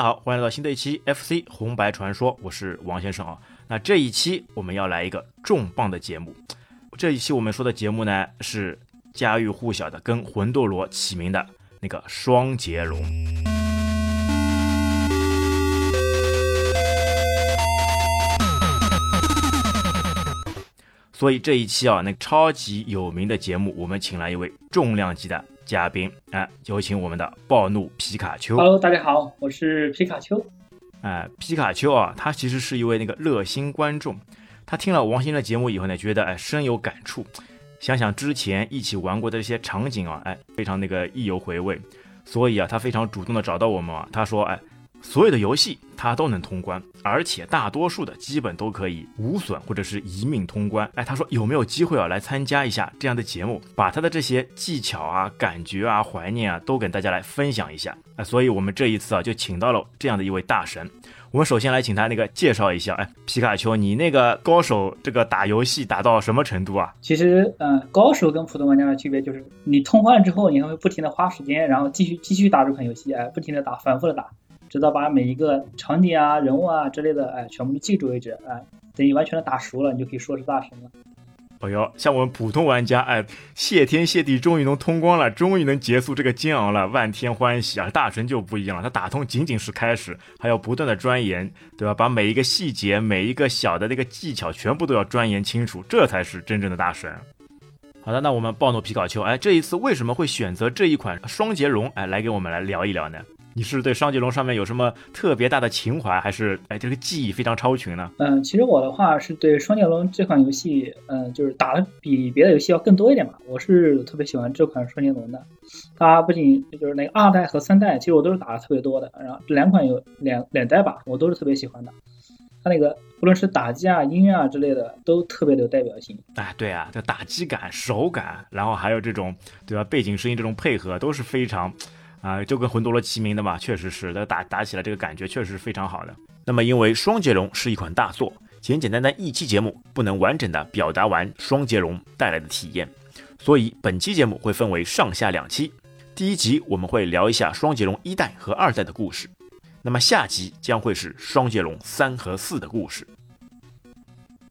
大家好，欢迎来到新的一期 FC 红白传说，我是王先生啊。那这一期我们要来一个重磅的节目，这一期我们说的节目呢是家喻户晓的，跟魂斗罗齐名的那个双截龙。所以这一期啊，那超级有名的节目，我们请来一位重量级的嘉宾，啊，有请我们的暴怒皮卡丘。Hello，大家好，我是皮卡丘。哎，皮卡丘啊，他其实是一位那个热心观众，他听了王鑫的节目以后呢，觉得哎深有感触，想想之前一起玩过的这些场景啊，哎，非常那个意犹回味，所以啊，他非常主动的找到我们啊，他说哎。所有的游戏他都能通关，而且大多数的基本都可以无损或者是一命通关。哎，他说有没有机会啊来参加一下这样的节目，把他的这些技巧啊、感觉啊、怀念啊都跟大家来分享一下。啊，所以我们这一次啊就请到了这样的一位大神。我们首先来请他那个介绍一下，哎，皮卡丘，你那个高手这个打游戏打到什么程度啊？其实，嗯、高手跟普通玩家的区别就是，你通关之后，你还会不停的花时间，然后继续继续打这款游戏，哎，不停的打，反复的打，直到把每一个场景啊、人物啊之类的，哎，全部都记住为止，哎，等你完全的打熟了，你就可以说是大神了。哎呦，像我们普通玩家，哎，谢天谢地，终于能通关了，终于能结束这个煎熬了，万天欢喜啊！大神就不一样了，他打通仅仅是开始，还要不断的钻研，对吧？把每一个细节、每一个小的那个技巧，全部都要钻研清楚，这才是真正的大神。好的，那我们暴怒皮卡丘，哎，这一次为什么会选择这一款双截龙，哎，来给我们来聊一聊呢？你是对双截龙上面有什么特别大的情怀，还是哎这个技艺非常超群呢？嗯，其实我的话是对双截龙这款游戏，嗯，就是打的比别的游戏要更多一点吧。我是特别喜欢这款双截龙的，它不仅就是那个二代和三代，其实我都是打的特别多的。然后这两款有两两代吧，我都是特别喜欢的。它那个无论是打击啊、音乐啊之类的，都特别的有代表性。哎，对啊，这打击感、手感，然后还有这种对吧，背景声音这种配合都是非常。啊，就跟魂斗罗齐名的嘛，确实是，那打打起来这个感觉确实是非常好的。那么，因为双截龙是一款大作，简简单单一期节目不能完整的表达完双截龙带来的体验，所以本期节目会分为上下两期。第一集我们会聊一下双截龙一代和二代的故事，那么下集将会是双截龙三和四的故事。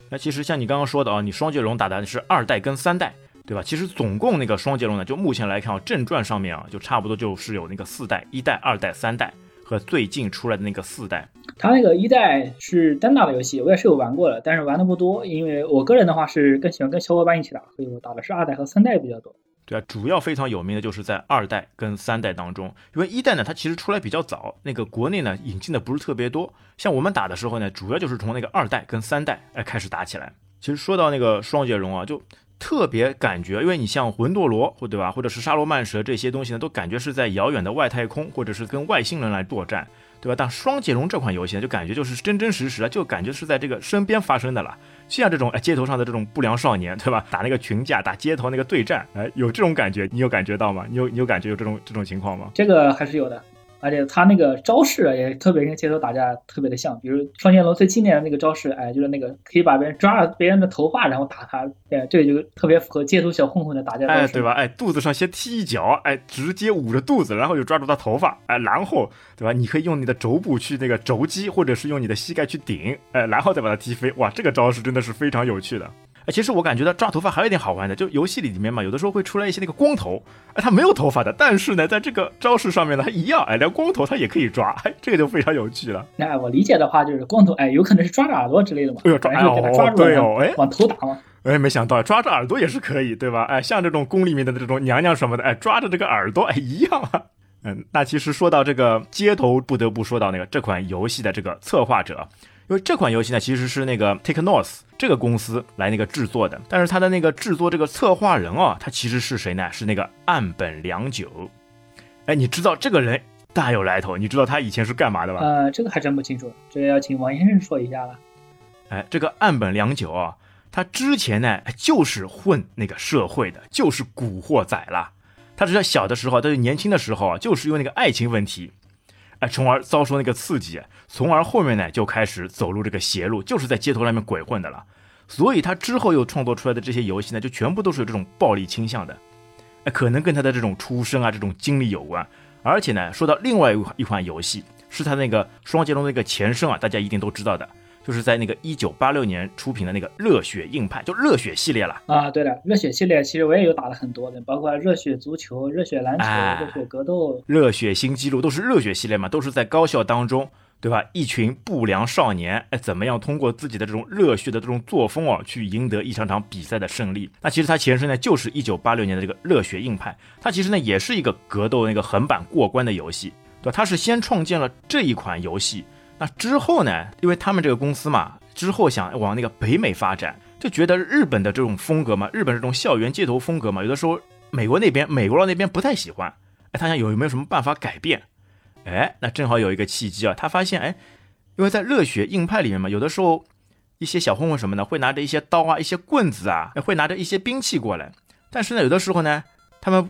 那其实像你刚刚说的啊，你双截龙打的是二代跟三代。对吧？其实总共那个双截龙呢，就目前来看啊，正传上面啊，就差不多就是有那个四代、一代、二代、三代和最近出来的那个四代。它那个一代是单打的游戏，我也是有玩过的，但是玩的不多，因为我个人的话是更喜欢跟小伙伴一起打，所以我打的是二代和三代比较多。对啊，主要非常有名的就是在二代跟三代当中，因为一代呢，它其实出来比较早，那个国内呢引进的不是特别多。像我们打的时候呢，主要就是从那个二代跟三代哎开始打起来。其实说到那个双截龙啊，就。特别感觉，因为你像魂斗罗或对吧，或者是沙罗曼蛇这些东西呢，都感觉是在遥远的外太空，或者是跟外星人来作战，对吧？但双截龙这款游戏呢，就感觉就是真真实实啊，就感觉是在这个身边发生的了。像这种哎街头上的这种不良少年，对吧？打那个群架，打街头那个对战，哎，有这种感觉，你有感觉到吗？你有你有感觉有这种这种情况吗？这个还是有的。而且他那个招式也特别跟街头打架特别的像，比如双截龙最经典的那个招式，哎，就是那个可以把别人抓了别人的头发，然后打他，哎，这个就特别符合街头小混混的打架哎，对吧？哎，肚子上先踢一脚，哎，直接捂着肚子，然后就抓住他头发，哎，然后对吧？你可以用你的肘部去那个肘击，或者是用你的膝盖去顶，哎，然后再把他踢飞，哇，这个招式真的是非常有趣的。哎，其实我感觉到抓头发还有一点好玩的，就游戏里里面嘛，有的时候会出来一些那个光头，哎，他没有头发的，但是呢，在这个招式上面呢，他一样，哎，连光头他也可以抓，哎，这个就非常有趣了。哎，我理解的话就是光头，哎，有可能是抓着耳朵之类的嘛，哎呦，抓，哎给他抓住对哦，哎，往头打嘛。哎，没想到抓着耳朵也是可以，对吧？哎，像这种宫里面的这种娘娘什么的，哎，抓着这个耳朵，哎，一样啊。嗯，那其实说到这个街头，不得不说到那个这款游戏的这个策划者。因为这款游戏呢，其实是那个 Take North 这个公司来那个制作的，但是他的那个制作这个策划人啊，他其实是谁呢？是那个岸本良久。哎，你知道这个人大有来头？你知道他以前是干嘛的吧？呃，这个还真不清楚，这个要请王先生说一下了。哎，这个岸本良久啊，他之前呢就是混那个社会的，就是古惑仔啦。他只要小的时候，他就年轻的时候啊，就是因为那个爱情问题。哎，从而遭受那个刺激，从而后面呢就开始走入这个邪路，就是在街头上面鬼混的了。所以他之后又创作出来的这些游戏呢，就全部都是有这种暴力倾向的。哎，可能跟他的这种出身啊、这种经历有关。而且呢，说到另外一款一款游戏，是他那个双截龙的那个前身啊，大家一定都知道的，就是在那个一九八六年出品的那个热血硬派，就热血系列了。啊，对的，热血系列其实我也有打了很多的，包括热血足球、热血篮球、哎热血格斗。热血新纪录都是热血系列嘛，都是在高校当中，对吧？一群不良少年，哎，怎么样通过自己的这种热血的这种作风哦，去赢得一场场比赛的胜利？那其实它前身呢，就是一九八六年的这个热血硬派，它其实呢也是一个格斗那个横版过关的游戏，对吧？它是先创建了这一款游戏，那之后呢，因为他们这个公司嘛，之后想往那个北美发展，就觉得日本的这种风格嘛，日本这种校园街头风格嘛，有的时候美国那边美国佬那边不太喜欢。哎，他想有没有什么办法改变？哎，那正好有一个契机啊，他发现哎，因为在热血硬派里面嘛，有的时候一些小混混什么的会拿着一些刀啊、一些棍子啊，会拿着一些兵器过来，但是呢，有的时候呢，他们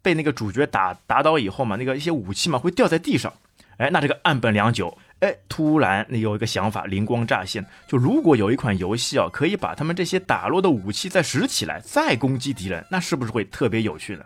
被那个主角打打倒以后嘛，那个一些武器嘛会掉在地上，哎，那这个岸本良久。哎，突然你有一个想法灵光乍现，就如果有一款游戏啊，可以把他们这些打落的武器再拾起来，再攻击敌人，那是不是会特别有趣呢？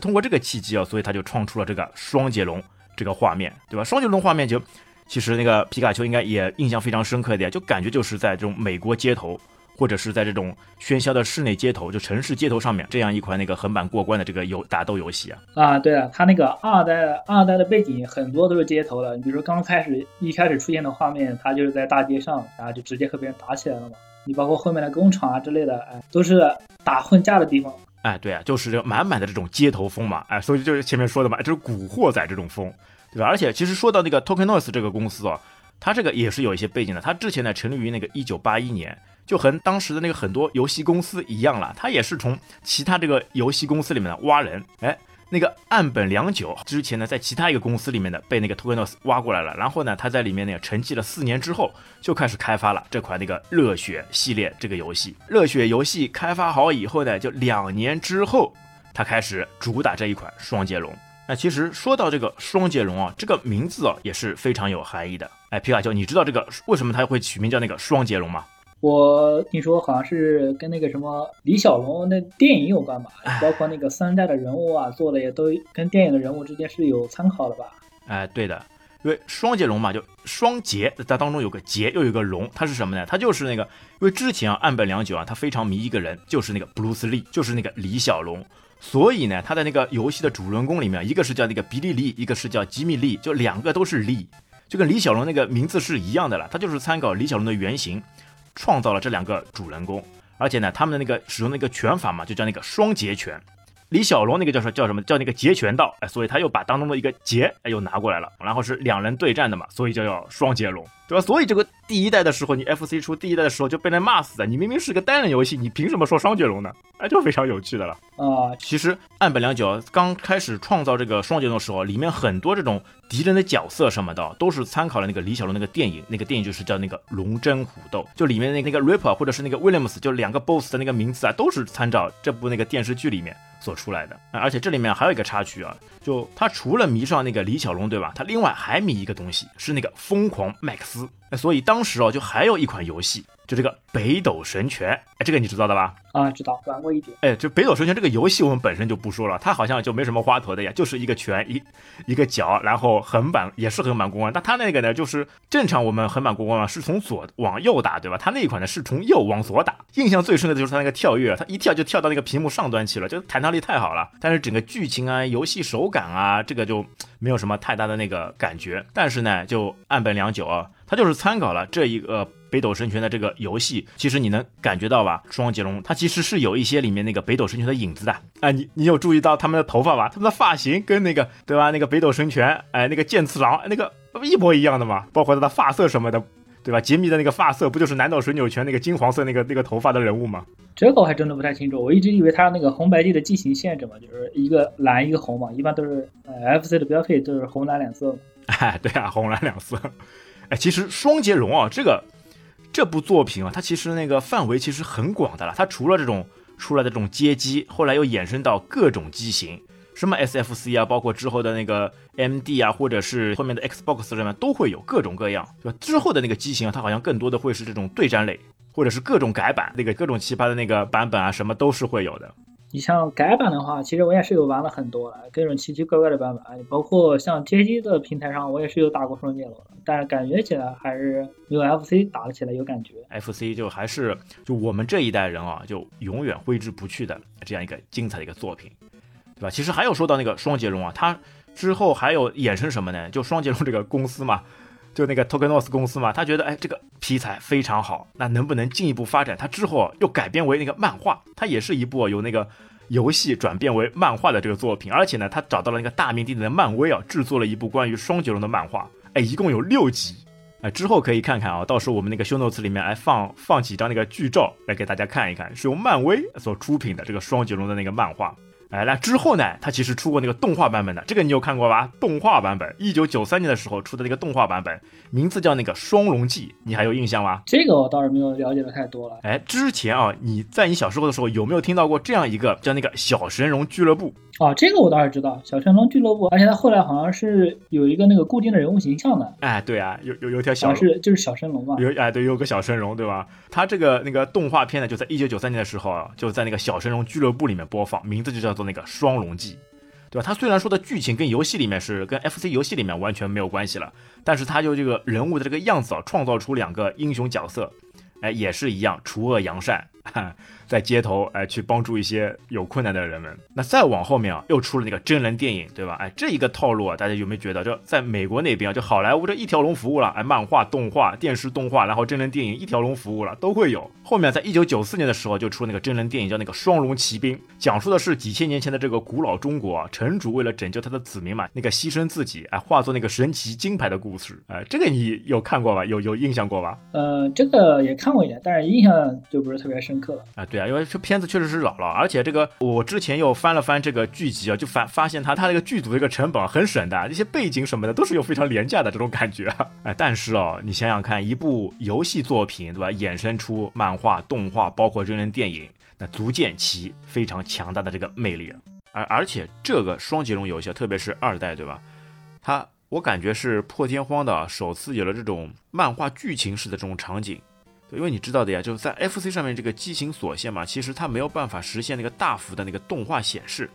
通过这个契机啊，所以他就创出了这个双截龙这个画面，对吧？双截龙画面就其实那个皮卡丘应该也印象非常深刻一点，就感觉就是在这种美国街头，或者是在这种喧嚣的室内街头，就城市街头上面这样一款那个横版过关的这个游打斗游戏啊。啊，对了，它那个二代二代的背景很多都是街头的，你比如说刚开始一开始出现的画面，它就是在大街上，然后就直接和别人打起来了嘛。你包括后面的工厂啊之类的，哎，都是打混架的地方。哎，对啊，就是这满满的这种街头风嘛，哎，所以就是前面说的嘛，就是古惑仔这种风，对吧？而且其实说到那个 Token Noise 这个公司哦，它这个也是有一些背景的，它之前呢成立于那个一九八一年，就和当时的那个很多游戏公司一样了，它也是从其他这个游戏公司里面挖人，哎。那个岸本良久之前呢，在其他一个公司里面的被那个 Tokenos 挖过来了，然后呢，他在里面呢沉寂了四年之后，就开始开发了这款那个热血系列这个游戏。热血游戏开发好以后呢，就两年之后，他开始主打这一款双截龙。那其实说到这个双截龙啊，这个名字啊也是非常有含义的。哎，皮卡丘，你知道这个为什么他会取名叫那个双截龙吗？我听说好像是跟那个什么李小龙那电影有关吧，包括那个三代的人物啊，做的也都跟电影的人物之间是有参考的吧？哎，对的，因为双截龙嘛，就双截，它当中有个截，又有个龙，它是什么呢？它就是那个，因为之前啊，岸本良久啊，他非常迷一个人，就是那个布鲁斯利，就是那个李小龙，所以呢，他在那个游戏的主人公里面，一个是叫那个比利利，一个是叫吉米利，就两个都是利，就跟李小龙那个名字是一样的了，他就是参考李小龙的原型。创造了这两个主人公，而且呢，他们的那个使用那个拳法嘛，就叫那个双截拳。李小龙那个叫什叫什么？叫那个截拳道，哎，所以他又把当中的一个截哎又拿过来了，然后是两人对战的嘛，所以就叫双截龙，对吧？所以这个第一代的时候，你 FC 出第一代的时候就被人骂死的，你明明是个单人游戏，你凭什么说双截龙呢？哎，就非常有趣的了啊。其实岸本良久刚开始创造这个双截龙的时候，里面很多这种敌人的角色什么的，都是参考了那个李小龙那个电影，那个电影就是叫那个《龙争虎斗》，就里面那那个 Ripper 或者是那个 Williams，就两个 BOSS 的那个名字啊，都是参照这部那个电视剧里面。所出来的，而且这里面还有一个插曲啊，就他除了迷上那个李小龙，对吧？他另外还迷一个东西，是那个疯狂麦克斯。所以当时哦，就还有一款游戏，就这个北斗神拳。哎，这个你知道的吧？啊，知道，玩过一点。哎，就北斗神拳这个游戏，我们本身就不说了，它好像就没什么花头的呀，就是一个拳一一个脚，然后横版也是横版过关。但它那个呢，就是正常我们横版过关嘛，是从左往右打，对吧？它那一款呢是从右往左打。印象最深的就是它那个跳跃，它一跳就跳到那个屏幕上端去了，就弹跳力太好了。但是整个剧情啊、游戏手感啊，这个就没有什么太大的那个感觉。但是呢，就岸本良久啊，他就是参考了这一个。北斗神拳的这个游戏，其实你能感觉到吧？双截龙它其实是有一些里面那个北斗神拳的影子的。哎，你你有注意到他们的头发吧？他们的发型跟那个对吧？那个北斗神拳，哎，那个剑次郎那个一模一样的嘛。包括他的发色什么的，对吧？杰米的那个发色不就是南斗水扭拳那个金黄色那个那个头发的人物吗？这个我还真的不太清楚，我一直以为他那个红白地的进行限制嘛，就是一个蓝一个红嘛，一般都是呃 FC 的标配都是红蓝两色。哎，对啊，红蓝两色。哎，其实双截龙啊，这个。这部作品啊，它其实那个范围其实很广的了。它除了这种出来的这种街机，后来又衍生到各种机型，什么 SFC 啊，包括之后的那个 MD 啊，或者是后面的 Xbox 上面都会有各种各样，对吧？之后的那个机型啊，它好像更多的会是这种对战类，或者是各种改版，那个各种奇葩的那个版本啊，什么都是会有的。你像改版的话，其实我也是有玩了很多了，各种奇奇怪怪的版本，包括像街机的平台上，我也是有打过双截龙，但是感觉起来还是没有 FC 打得起来有感觉。FC 就还是就我们这一代人啊，就永远挥之不去的这样一个精彩的一个作品，对吧？其实还有说到那个双截龙啊，它之后还有衍生什么呢？就双截龙这个公司嘛。就那个 Tokenos 公司嘛，他觉得哎这个题材非常好，那能不能进一步发展？他之后又改编为那个漫画，它也是一部由那个游戏转变为漫画的这个作品。而且呢，他找到了那个大名鼎鼎的漫威啊，制作了一部关于双截龙的漫画，哎，一共有六集，哎，之后可以看看啊，到时候我们那个 Show Notes 里面来放放几张那个剧照来给大家看一看，是由漫威所出品的这个双截龙的那个漫画。哎，那之后呢？它其实出过那个动画版本的，这个你有看过吧？动画版本，一九九三年的时候出的那个动画版本，名字叫那个《双龙记》，你还有印象吗？这个我倒是没有了解的太多了。哎，之前啊，你在你小时候的时候有没有听到过这样一个叫那个小神龙俱乐部？哦，这个我倒是知道，小神龙俱乐部，而且他后来好像是有一个那个固定的人物形象的。哎，对啊，有有有条小是就是小神龙嘛。有哎，对，有个小神龙，对吧？他这个那个动画片呢，就在一九九三年的时候啊，就在那个小神龙俱乐部里面播放，名字就叫做那个双龙记，对吧？它虽然说的剧情跟游戏里面是跟 FC 游戏里面完全没有关系了，但是它就这个人物的这个样子啊，创造出两个英雄角色，哎，也是一样除恶扬善。在街头哎，去帮助一些有困难的人们。那再往后面啊，又出了那个真人电影，对吧？哎，这一个套路啊，大家有没有觉得，就在美国那边啊，就好莱坞这一条龙服务了？哎，漫画、动画、电视动画，然后真人电影一条龙服务了，都会有。后面在一九九四年的时候，就出那个真人电影，叫那个《双龙骑兵》，讲述的是几千年前的这个古老中国，啊城主为了拯救他的子民嘛，那个牺牲自己，哎，化作那个神奇金牌的故事。哎，这个你有看过吧？有有印象过吧？呃，这个也看过一点，但是印象就不是特别深深刻了。啊，对啊，因为这片子确实是老了，而且这个我之前又翻了翻这个剧集啊，就发发现它它这个剧组这个成本很省的，这些背景什么的都是有非常廉价的这种感觉。哎，但是哦，你想想看，一部游戏作品对吧，衍生出漫画、动画，包括真人电影，那足见其非常强大的这个魅力。而而且这个双截龙游戏，特别是二代对吧，它我感觉是破天荒的首次有了这种漫画剧情式的这种场景。因为你知道的呀，就是在 FC 上面这个机型锁线嘛，其实它没有办法实现那个大幅的那个动画显示，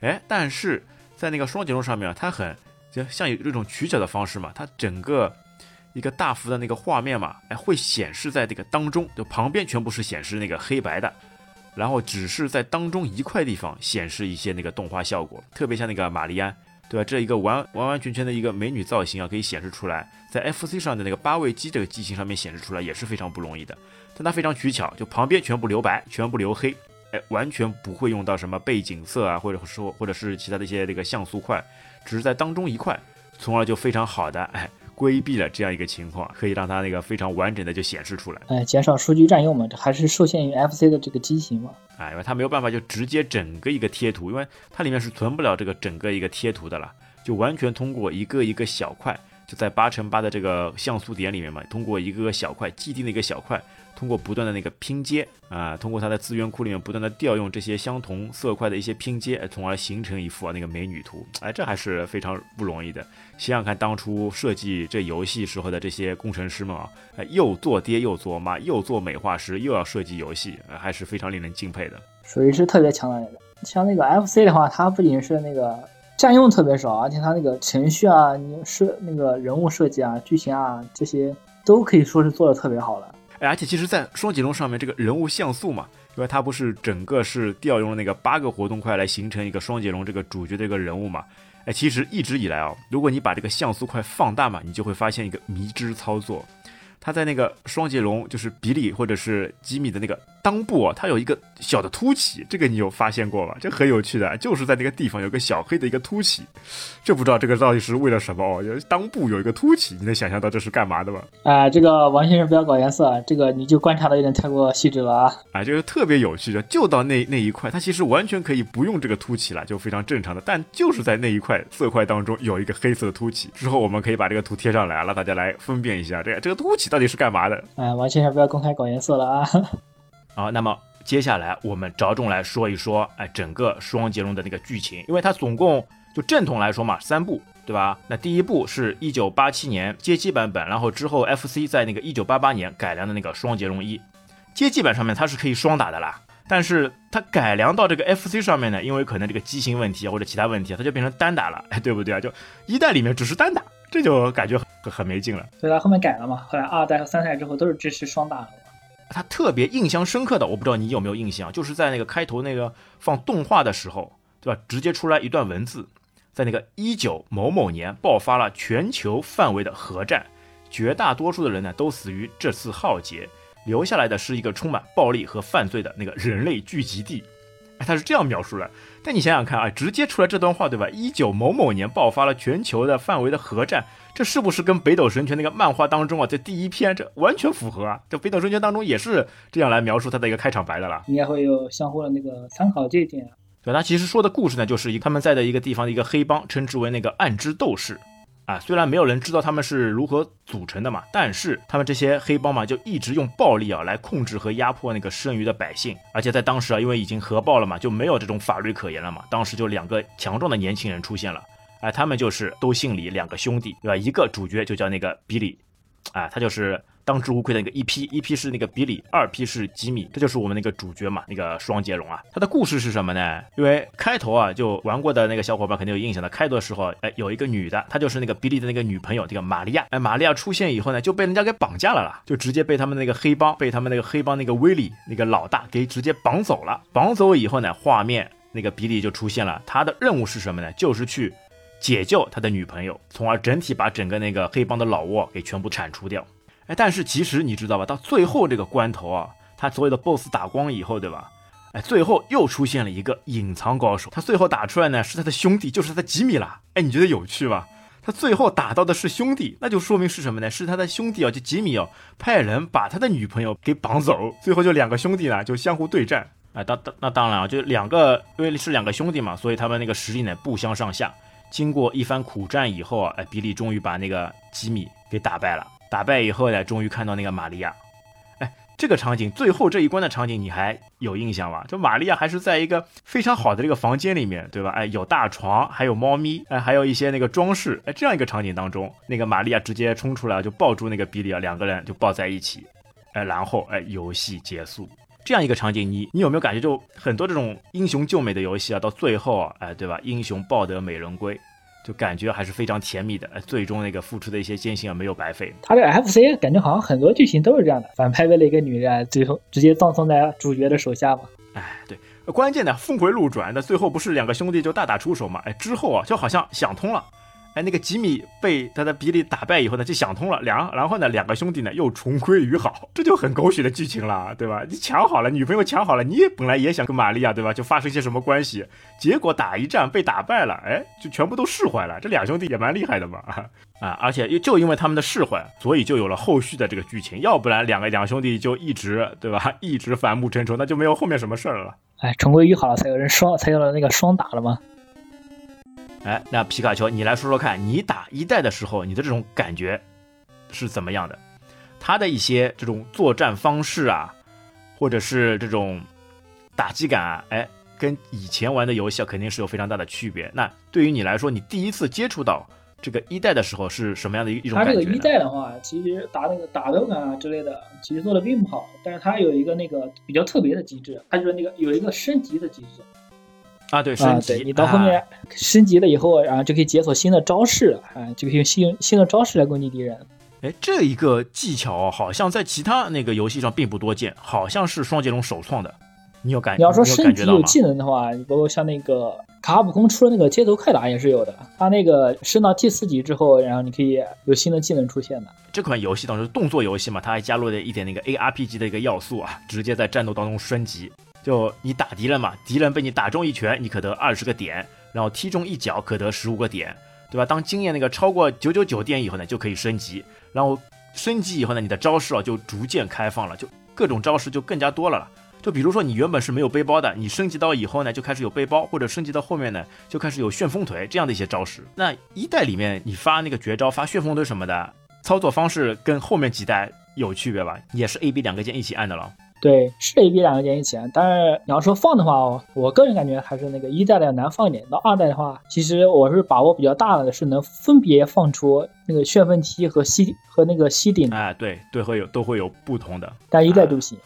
哎，但是在那个双截龙上面啊，它很就像有这种取角的方式嘛，它整个一个大幅的那个画面嘛，哎，会显示在这个当中，就旁边全部是显示那个黑白的，然后只是在当中一块地方显示一些那个动画效果，特别像那个玛丽安。对吧？这一个完完完全全的一个美女造型啊，可以显示出来，在 FC 上的那个八位机这个机型上面显示出来也是非常不容易的。但它非常取巧，就旁边全部留白，全部留黑，哎，完全不会用到什么背景色啊，或者说或者是其他的一些这个像素块，只是在当中一块，从而就非常好的哎规避了这样一个情况，可以让它那个非常完整的就显示出来。哎，减少数据占用嘛，这还是受限于 FC 的这个机型嘛。啊，因为它没有办法就直接整个一个贴图，因为它里面是存不了这个整个一个贴图的了，就完全通过一个一个小块，就在八乘八的这个像素点里面嘛，通过一个个小块既定的一个小块，通过不断的那个拼接啊，通过它的资源库里面不断的调用这些相同色块的一些拼接，从而形成一幅啊那个美女图，哎，这还是非常不容易的。想想看，当初设计这游戏时候的这些工程师们啊，哎，又做爹又做妈，又做美化师，又要设计游戏，还是非常令人敬佩的。属于是特别强的那个。像那个 FC 的话，它不仅是那个占用特别少，而且它那个程序啊、你设那个人物设计啊、剧情啊这些，都可以说是做的特别好了。而且其实，在双截龙上面，这个人物像素嘛，因为它不是整个是调用了那个八个活动块来形成一个双截龙这个主角的一个人物嘛。哎，其实一直以来啊，如果你把这个像素块放大嘛，你就会发现一个迷之操作。它在那个双截龙，就是比利或者是吉米的那个裆部啊，它有一个小的凸起，这个你有发现过吧？这很有趣的，就是在那个地方有个小黑的一个凸起，这不知道这个到底是为了什么哦？裆部有一个凸起，你能想象到这是干嘛的吗？啊，这个王先生不要搞颜色，这个你就观察的有点太过细致了啊！啊，就是特别有趣的，就到那那一块，它其实完全可以不用这个凸起了，就非常正常的，但就是在那一块色块当中有一个黑色的凸起，之后我们可以把这个图贴上来，让大家来分辨一下，这个这个凸起到底是干嘛的？哎，王先生不要公开搞颜色了啊！好，那么接下来我们着重来说一说，哎，整个双截龙的那个剧情，因为它总共就正统来说嘛，三部，对吧？那第一部是一九八七年街机版本，然后之后 FC 在那个一九八八年改良的那个双截龙一，街机版上面它是可以双打的啦，但是它改良到这个 FC 上面呢，因为可能这个机型问题啊或者其他问题，它就变成单打了，哎，对不对啊？就一代里面只是单打，这就感觉很很没劲了。所以他后面改了嘛，后来二代和三代之后都是支持双打了。他特别印象深刻的，我不知道你有没有印象，就是在那个开头那个放动画的时候，对吧？直接出来一段文字，在那个一九某某年爆发了全球范围的核战，绝大多数的人呢都死于这次浩劫，留下来的是一个充满暴力和犯罪的那个人类聚集地。哎，他是这样描述的。但你想想看啊，直接出来这段话，对吧？一九某某年爆发了全球的范围的核战。这是不是跟《北斗神拳》那个漫画当中啊，在第一篇这完全符合啊？这《北斗神拳》当中也是这样来描述他的一个开场白的啦，应该会有相互的那个参考借鉴啊。对，他其实说的故事呢，就是一他们在的一个地方的一个黑帮，称之为那个暗之斗士啊。虽然没有人知道他们是如何组成的嘛，但是他们这些黑帮嘛，就一直用暴力啊来控制和压迫那个剩余的百姓。而且在当时啊，因为已经核爆了嘛，就没有这种法律可言了嘛。当时就两个强壮的年轻人出现了。哎，他们就是都姓李，两个兄弟，对吧？一个主角就叫那个比利，啊，他就是当之无愧的那个一批，一批是那个比利，二批是吉米，这就是我们那个主角嘛，那个双截龙啊。他的故事是什么呢？因为开头啊，就玩过的那个小伙伴肯定有印象的。开头的时候，哎，有一个女的，她就是那个比利的那个女朋友，这个玛利亚。哎，玛利亚出现以后呢，就被人家给绑架了啦，就直接被他们那个黑帮，被他们那个黑帮那个威利那个老大给直接绑走了。绑走以后呢，画面那个比利就出现了，他的任务是什么呢？就是去。解救他的女朋友，从而整体把整个那个黑帮的老窝给全部铲除掉。哎，但是其实你知道吧？到最后这个关头啊，他所有的 BOSS 打光以后，对吧？哎，最后又出现了一个隐藏高手，他最后打出来呢是他的兄弟，就是他的吉米啦。哎，你觉得有趣吧？他最后打到的是兄弟，那就说明是什么呢？是他的兄弟啊，就吉米哦，派人把他的女朋友给绑走，最后就两个兄弟呢就相互对战。哎，当当那当然啊，就两个因为是两个兄弟嘛，所以他们那个实力呢不相上下。经过一番苦战以后啊，哎，比利终于把那个吉米给打败了。打败以后呢，终于看到那个玛利亚。哎，这个场景，最后这一关的场景，你还有印象吗？就玛利亚还是在一个非常好的这个房间里面，对吧？哎，有大床，还有猫咪，哎，还有一些那个装饰。哎，这样一个场景当中，那个玛利亚直接冲出来就抱住那个比利啊，两个人就抱在一起。哎，然后哎，游戏结束。这样一个场景，你你有没有感觉，就很多这种英雄救美的游戏啊，到最后啊，哎，对吧？英雄抱得美人归，就感觉还是非常甜蜜的。哎，最终那个付出的一些艰辛啊，没有白费。他这 FC 感觉好像很多剧情都是这样的，反派为了一个女人，最后直接葬送在主角的手下嘛。哎，对，关键呢峰回路转，那最后不是两个兄弟就大打出手嘛？哎，之后啊，就好像想通了。哎，那个吉米被他的比利打败以后呢，就想通了，两然后呢，两个兄弟呢又重归于好，这就很狗血的剧情了，对吧？你抢好了女朋友，抢好了，你也本来也想跟玛利亚，对吧？就发生些什么关系，结果打一战被打败了，哎，就全部都释怀了。这俩兄弟也蛮厉害的嘛，啊，而且就因为他们的释怀，所以就有了后续的这个剧情，要不然两个两兄弟就一直，对吧？一直反目成仇，那就没有后面什么事儿了。哎，重归于好了，才有人双，才有了那个双打了吗？哎，那皮卡丘，你来说说看，你打一代的时候，你的这种感觉是怎么样的？它的一些这种作战方式啊，或者是这种打击感啊，哎，跟以前玩的游戏啊，肯定是有非常大的区别。那对于你来说，你第一次接触到这个一代的时候是什么样的一一种感觉？它这个一代的话，其实打那个打斗感啊之类的，其实做的并不好，但是它有一个那个比较特别的机制，它就是那个有一个升级的机制。啊，对，升级，你到后面升级了以后，然后就可以解锁新的招式了，啊，就可以用新新的招式来攻击敌人。哎，这一个技巧好像在其他那个游戏上并不多见，好像是双截龙首创的。你有感？你要说升级有技能的话，你包括像那个卡普空出的那个街头快打也是有的。它那个升到第四级之后，然后你可以有新的技能出现的。这款游戏当中动作游戏嘛，它还加入了一点那个 ARPG 的一个要素啊，直接在战斗当中升级。就你打敌人嘛，敌人被你打中一拳，你可得二十个点，然后踢中一脚可得十五个点，对吧？当经验那个超过九九九点以后呢，就可以升级，然后升级以后呢，你的招式啊就逐渐开放了，就各种招式就更加多了了。就比如说你原本是没有背包的，你升级到以后呢，就开始有背包，或者升级到后面呢，就开始有旋风腿这样的一些招式。那一代里面你发那个绝招发旋风腿什么的，操作方式跟后面几代有区别吧？也是 A B 两个键一起按的了。对，是 A、B 两个键一起按，但是你要说放的话，我个人感觉还是那个一代的要难放一点。到二代的话，其实我是把握比较大的，是能分别放出那个旋风踢和吸和那个吸顶。哎，对，对，会有都会有不同的，但一代不行。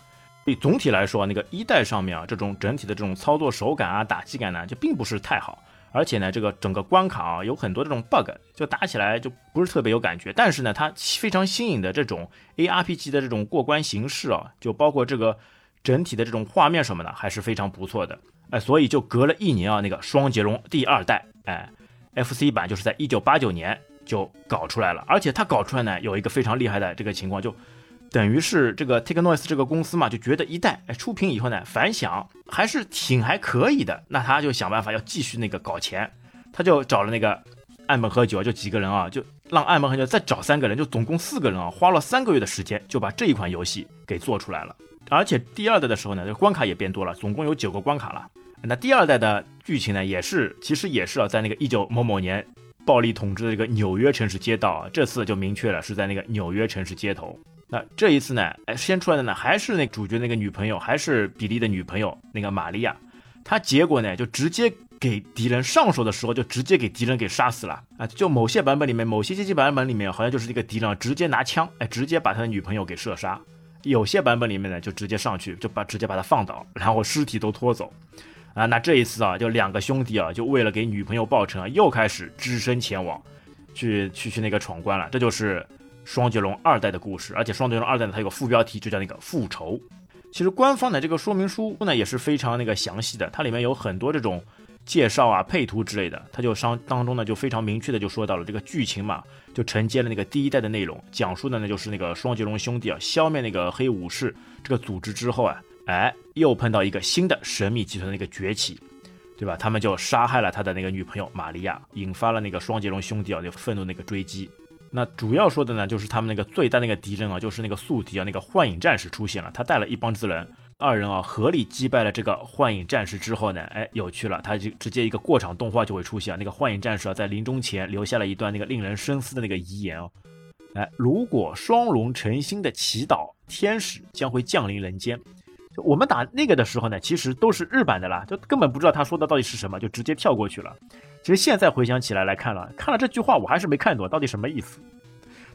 所以总体来说，那个一代上面啊，这种整体的这种操作手感啊、打击感呢，就并不是太好。而且呢，这个整个关卡啊，有很多这种 bug，就打起来就不是特别有感觉。但是呢，它非常新颖的这种 ARPG 的这种过关形式啊，就包括这个整体的这种画面什么的，还是非常不错的。哎，所以就隔了一年啊，那个双截龙第二代，哎，FC 版就是在一九八九年就搞出来了。而且它搞出来呢，有一个非常厉害的这个情况，就。等于是这个 Take Noise 这个公司嘛，就觉得一代哎出品以后呢，反响还是挺还可以的，那他就想办法要继续那个搞钱，他就找了那个岸本和久就几个人啊，就让岸本和久再找三个人，就总共四个人啊，花了三个月的时间就把这一款游戏给做出来了。而且第二代的时候呢，这关卡也变多了，总共有九个关卡了。那第二代的剧情呢，也是其实也是啊，在那个一九某某年暴力统治的这个纽约城市街道啊，这次就明确了是在那个纽约城市街头。那这一次呢，哎，先出来的呢还是那主角那个女朋友，还是比利的女朋友那个玛利亚，她结果呢就直接给敌人上手的时候就直接给敌人给杀死了啊！就某些版本里面，某些街机版本里面好像就是这个敌人直接拿枪，哎，直接把他的女朋友给射杀；有些版本里面呢就直接上去就把直接把他放倒，然后尸体都拖走啊！那这一次啊，就两个兄弟啊，就为了给女朋友报仇啊，又开始只身前往去去去那个闯关了，这就是。双截龙二代的故事，而且双截龙二代呢，它有个副标题，就叫那个复仇。其实官方的这个说明书呢也是非常那个详细的，它里面有很多这种介绍啊、配图之类的。它就商当中呢就非常明确的就说到了这个剧情嘛，就承接了那个第一代的内容，讲述的呢就是那个双截龙兄弟啊消灭那个黑武士这个组织之后啊，哎又碰到一个新的神秘集团的那个崛起，对吧？他们就杀害了他的那个女朋友玛利亚，引发了那个双截龙兄弟啊就愤怒那个追击。那主要说的呢，就是他们那个最大那个敌人啊，就是那个宿敌啊，那个幻影战士出现了。他带了一帮子人，二人啊合力击败了这个幻影战士之后呢，哎，有趣了，他就直接一个过场动画就会出现。那个幻影战士啊，在临终前留下了一段那个令人深思的那个遗言哦，哎，如果双龙诚心的祈祷，天使将会降临人间。我们打那个的时候呢，其实都是日版的啦，就根本不知道他说的到底是什么，就直接跳过去了。其实现在回想起来来看了，看了这句话，我还是没看懂到底什么意思。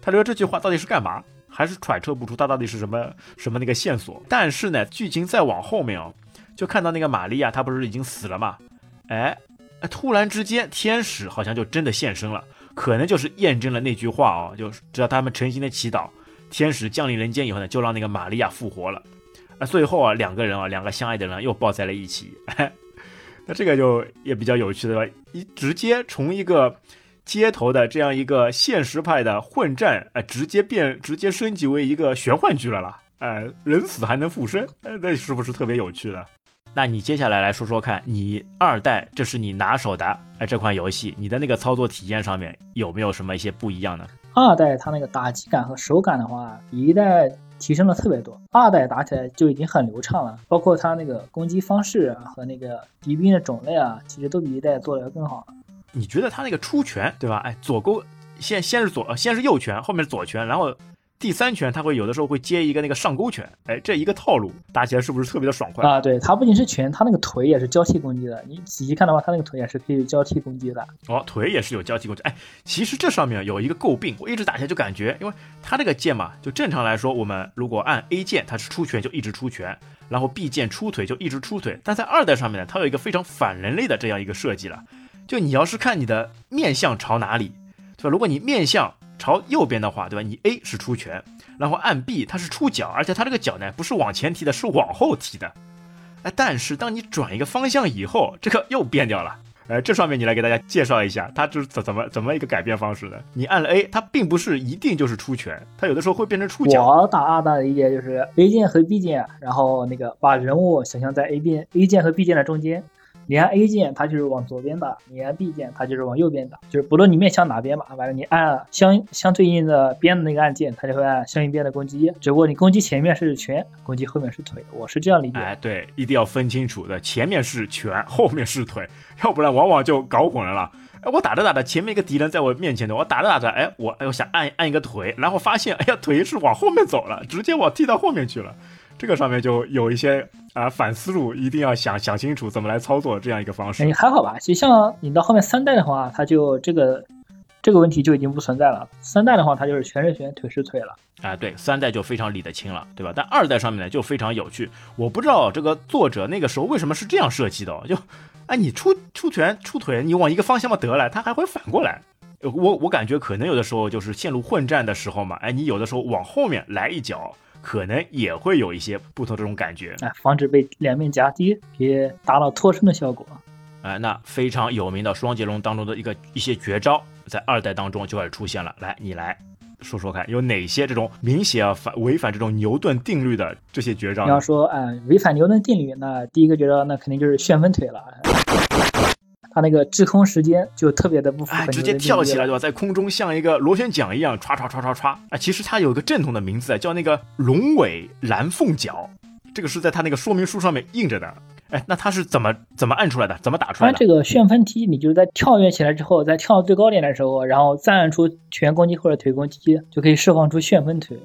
他说这句话到底是干嘛？还是揣测不出他到底是什么什么那个线索。但是呢，剧情再往后面哦，就看到那个玛利亚，她不是已经死了吗？哎，突然之间，天使好像就真的现身了，可能就是验证了那句话哦，就知道他们诚心的祈祷，天使降临人间以后呢，就让那个玛利亚复活了。啊，最后啊，两个人啊，两个相爱的人又抱在了一起。那这个就也比较有趣的吧？一直接从一个街头的这样一个现实派的混战，哎，直接变直接升级为一个玄幻剧了啦！哎，人死还能复生，哎，那是不是特别有趣的？那你接下来来说说看，你二代这是你拿手的哎这款游戏，你的那个操作体验上面有没有什么一些不一样呢？二代它那个打击感和手感的话，比一代。提升了特别多，二代打起来就已经很流畅了，包括它那个攻击方式啊和那个敌兵的种类啊，其实都比一代做的要更好。你觉得它那个出拳对吧？哎，左勾先先是左，先是右拳，后面是左拳，然后。第三拳他会有的时候会接一个那个上勾拳，哎，这一个套路打起来是不是特别的爽快啊？对他不仅是拳，他那个腿也是交替攻击的。你仔细看的话，他那个腿也是可以交替攻击的。哦，腿也是有交替攻击。哎，其实这上面有一个诟病，我一直打起来就感觉，因为他这个键嘛，就正常来说，我们如果按 A 键，它是出拳就一直出拳，然后 B 键出腿就一直出腿。但在二代上面呢，它有一个非常反人类的这样一个设计了，就你要是看你的面向朝哪里，对吧？如果你面向朝右边的话，对吧？你 A 是出拳。然后按 B，它是出脚，而且它这个脚呢不是往前踢的，是往后踢的。哎，但是当你转一个方向以后，这个又变掉了。哎，这上面你来给大家介绍一下，它是怎怎么怎么一个改变方式的？你按了 A，它并不是一定就是出拳，它有的时候会变成出脚。我打二代的理解就是 A 键和 B 键，然后那个把人物想象在 A 键 A 键和 B 键的中间。你按 A 键，它就是往左边打；你按 B 键，它就是往右边打。就是不论你面向哪边吧，反正你按相相对应的边的那个按键，它就会按相应边的攻击。只不过你攻击前面是拳，攻击后面是腿。我是这样理解。哎，对，一定要分清楚的，前面是拳，后面是腿，要不然往往就搞混了。哎，我打着打着，前面一个敌人在我面前的，我打着打着，哎，我哎我想按按一个腿，然后发现，哎呀，腿是往后面走了，直接我踢到后面去了。这个上面就有一些啊反思路，一定要想想清楚怎么来操作这样一个方式。哎，还好吧？其实像你到后面三代的话，它就这个这个问题就已经不存在了。三代的话，它就是全是拳，腿是腿了。啊，对，三代就非常理得清了，对吧？但二代上面呢就非常有趣，我不知道这个作者那个时候为什么是这样设计的，就，哎，你出出拳出腿，你往一个方向嘛得了，它还会反过来。我我感觉可能有的时候就是线路混战的时候嘛，哎，你有的时候往后面来一脚，可能也会有一些不同这种感觉，哎，防止被两面夹击，也达到脱身的效果。哎，那非常有名的双截龙当中的一个一些绝招，在二代当中就开始出现了。来，你来说说看，有哪些这种明显啊反违反这种牛顿定律的这些绝招？你要说，哎，违反牛顿定律，那第一个绝招，那肯定就是旋风腿了。他那个滞空时间就特别的不符合，直接跳起来对吧？在空中像一个螺旋桨一样歘歘歘歘歘。哎，其实它有一个正统的名字，叫那个龙尾蓝凤角，这个是在它那个说明书上面印着的。哎，那它是怎么怎么按出来的？怎么打出来的？这个旋风踢，你就是在跳跃起来之后，在跳到最高点的时候，然后再按出拳攻击或者腿攻击，就可以释放出旋风腿。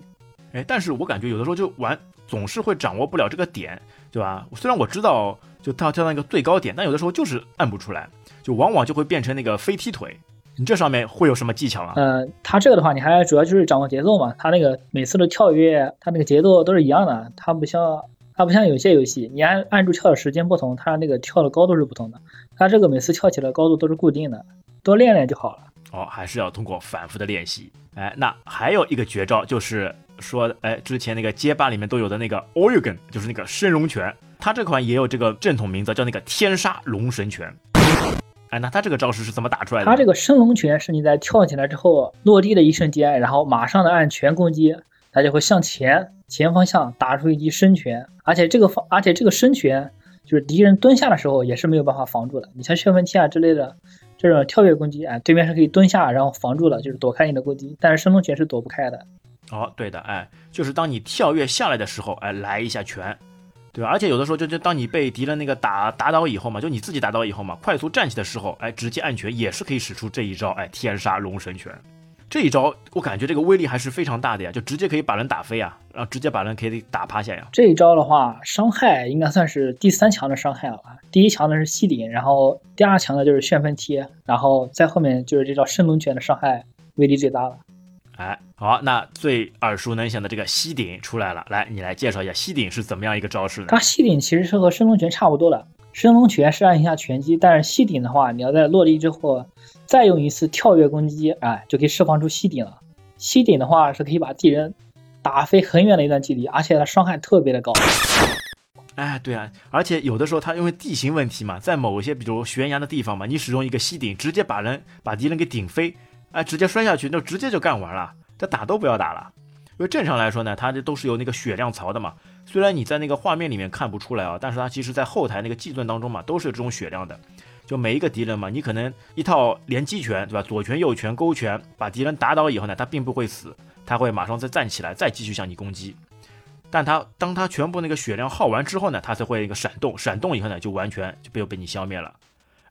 哎，但是我感觉有的时候就玩总是会掌握不了这个点，对吧？虽然我知道就跳跳到那个最高点，但有的时候就是按不出来，就往往就会变成那个飞踢腿。你这上面会有什么技巧啊？呃，他这个的话，你还主要就是掌握节奏嘛。他那个每次的跳跃，他那个节奏都是一样的，他不像。它不像有些游戏，你按按住跳的时间不同，它那个跳的高度是不同的。它这个每次跳起来高度都是固定的，多练练就好了。哦，还是要通过反复的练习。哎，那还有一个绝招，就是说，哎，之前那个街霸里面都有的那个 Oregon，就是那个升龙拳。它这款也有这个正统名字，叫那个天杀龙神拳。哎，那他这个招式是怎么打出来的？他这个升龙拳是你在跳起来之后落地的一瞬间，然后马上的按拳攻击。他就会向前前方向打出一记伸拳，而且这个方，而且这个伸拳就是敌人蹲下的时候也是没有办法防住的。你像旋风踢啊之类的这种跳跃攻击，哎，对面是可以蹲下然后防住了，就是躲开你的攻击。但是升龙拳是躲不开的。哦，对的，哎，就是当你跳跃下来的时候，哎，来一下拳，对吧？而且有的时候就就当你被敌人那个打打倒以后嘛，就你自己打倒以后嘛，快速站起的时候，哎，直接按拳也是可以使出这一招，哎，天杀龙神拳。这一招我感觉这个威力还是非常大的呀，就直接可以把人打飞啊，然后直接把人可以打趴下呀。这一招的话，伤害应该算是第三强的伤害了吧？第一强的是吸顶，然后第二强的就是旋风踢，然后在后面就是这招升龙拳的伤害威力最大了。哎，好，那最耳熟能详的这个吸顶出来了，来，你来介绍一下吸顶是怎么样一个招式呢？它吸顶其实是和升龙拳差不多的，升龙拳是按一下拳击，但是吸顶的话，你要在落地之后。再用一次跳跃攻击，哎，就可以释放出吸顶了。吸顶的话是可以把敌人打飞很远的一段距离，而且它伤害特别的高。哎，对啊，而且有的时候它因为地形问题嘛，在某一些比如悬崖的地方嘛，你使用一个吸顶，直接把人把敌人给顶飞，哎，直接摔下去，那直接就干完了，这打都不要打了。因为正常来说呢，它这都是有那个血量槽的嘛。虽然你在那个画面里面看不出来啊，但是它其实在后台那个计算当中嘛，都是有这种血量的。就每一个敌人嘛，你可能一套连击拳，对吧？左拳、右拳、勾拳，把敌人打倒以后呢，他并不会死，他会马上再站起来，再继续向你攻击。但他当他全部那个血量耗完之后呢，他才会一个闪动，闪动以后呢，就完全就被被你消灭了。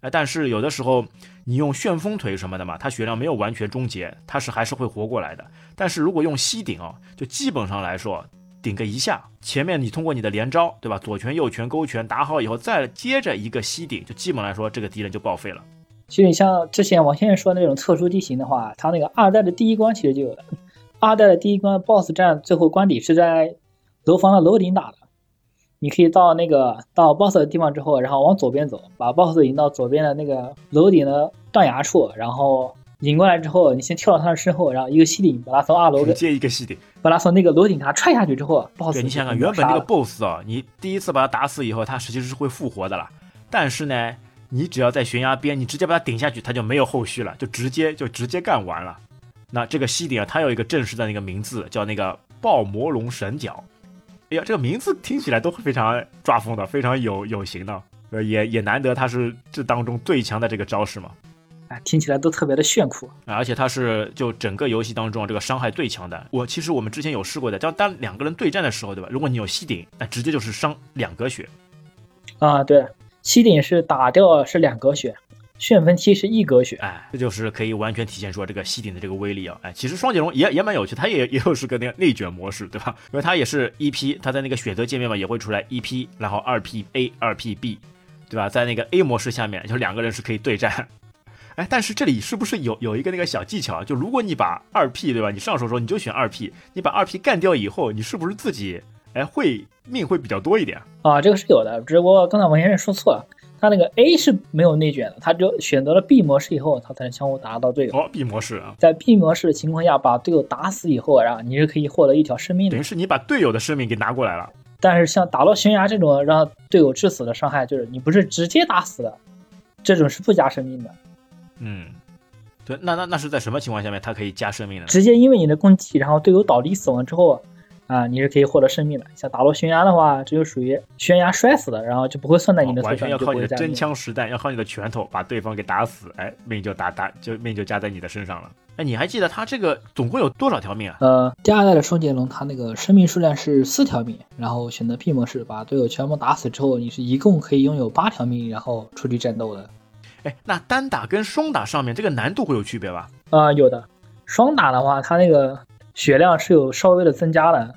哎，但是有的时候你用旋风腿什么的嘛，他血量没有完全终结，他是还是会活过来的。但是如果用吸顶啊，就基本上来说。顶个一下，前面你通过你的连招，对吧？左拳、右拳、勾拳打好以后，再接着一个吸顶，就基本来说这个敌人就报废了。其实你像之前王先生说那种特殊地形的话，他那个二代的第一关其实就有的。二代的第一关 BOSS 战最后关底是在楼房的楼顶打的。你可以到那个到 BOSS 的地方之后，然后往左边走，把 BOSS 引到左边的那个楼顶的断崖处，然后。引过来之后，你先跳到他的身后，然后一个吸顶把他从二楼接一个吸顶，把他从那个楼顶上踹下去之后，boss 对，你想想，原本那个 boss 啊，你第一次把他打死以后，他实际是会复活的了。但是呢，你只要在悬崖边，你直接把他顶下去，他就没有后续了，就直接就直接干完了。那这个吸顶啊，它有一个正式的那个名字，叫那个暴魔龙神脚。哎呀，这个名字听起来都非常抓风的，非常有有型的，呃，也也难得他是这当中最强的这个招式嘛。啊，听起来都特别的炫酷啊！而且它是就整个游戏当中这个伤害最强的。我其实我们之前有试过的，当当两个人对战的时候，对吧？如果你有吸顶，那直接就是伤两格血。啊，对，吸顶是打掉是两格血，旋风踢是一格血。哎，这就是可以完全体现出这个吸顶的这个威力啊！哎，其实双截龙也也蛮有趣，它也也有是个那个内卷模式，对吧？因为它也是一 P，它在那个选择界面嘛也会出来一 P，然后二 P A，二 P B，对吧？在那个 A 模式下面，就两个人是可以对战。哎，但是这里是不是有有一个那个小技巧？就如果你把二 P 对吧？你上手时候你就选二 P，你把二 P 干掉以后，你是不是自己哎会命会比较多一点？啊，这个是有的，只不过刚才王先生说错了，他那个 A 是没有内卷的，他只有选择了 B 模式以后，他才能相互打到队友。哦，B 模式啊，在 B 模式的情况下，把队友打死以后，然后你是可以获得一条生命的等于。是你把队友的生命给拿过来了。但是像打落悬崖这种让队友致死的伤害，就是你不是直接打死的，这种是不加生命的。嗯，对，那那那是在什么情况下面它可以加生命的呢？直接因为你的攻击，然后队友倒地死亡之后，啊，你是可以获得生命的。像打落悬崖的话，这就属于悬崖摔死的，然后就不会算在你的头上，哦完全要靠你的真。枪实弹，要靠你的拳头把对方给打死，哎，命就打打就命就加在你的身上了。哎，你还记得他这个总共有多少条命啊？呃，第二代的双截龙，它那个生命数量是四条命，然后选择 P 模式，把队友全部打死之后，你是一共可以拥有八条命，然后出去战斗的。哎，那单打跟双打上面这个难度会有区别吧？啊、有的。双打的话，它那个血量是有稍微的增加的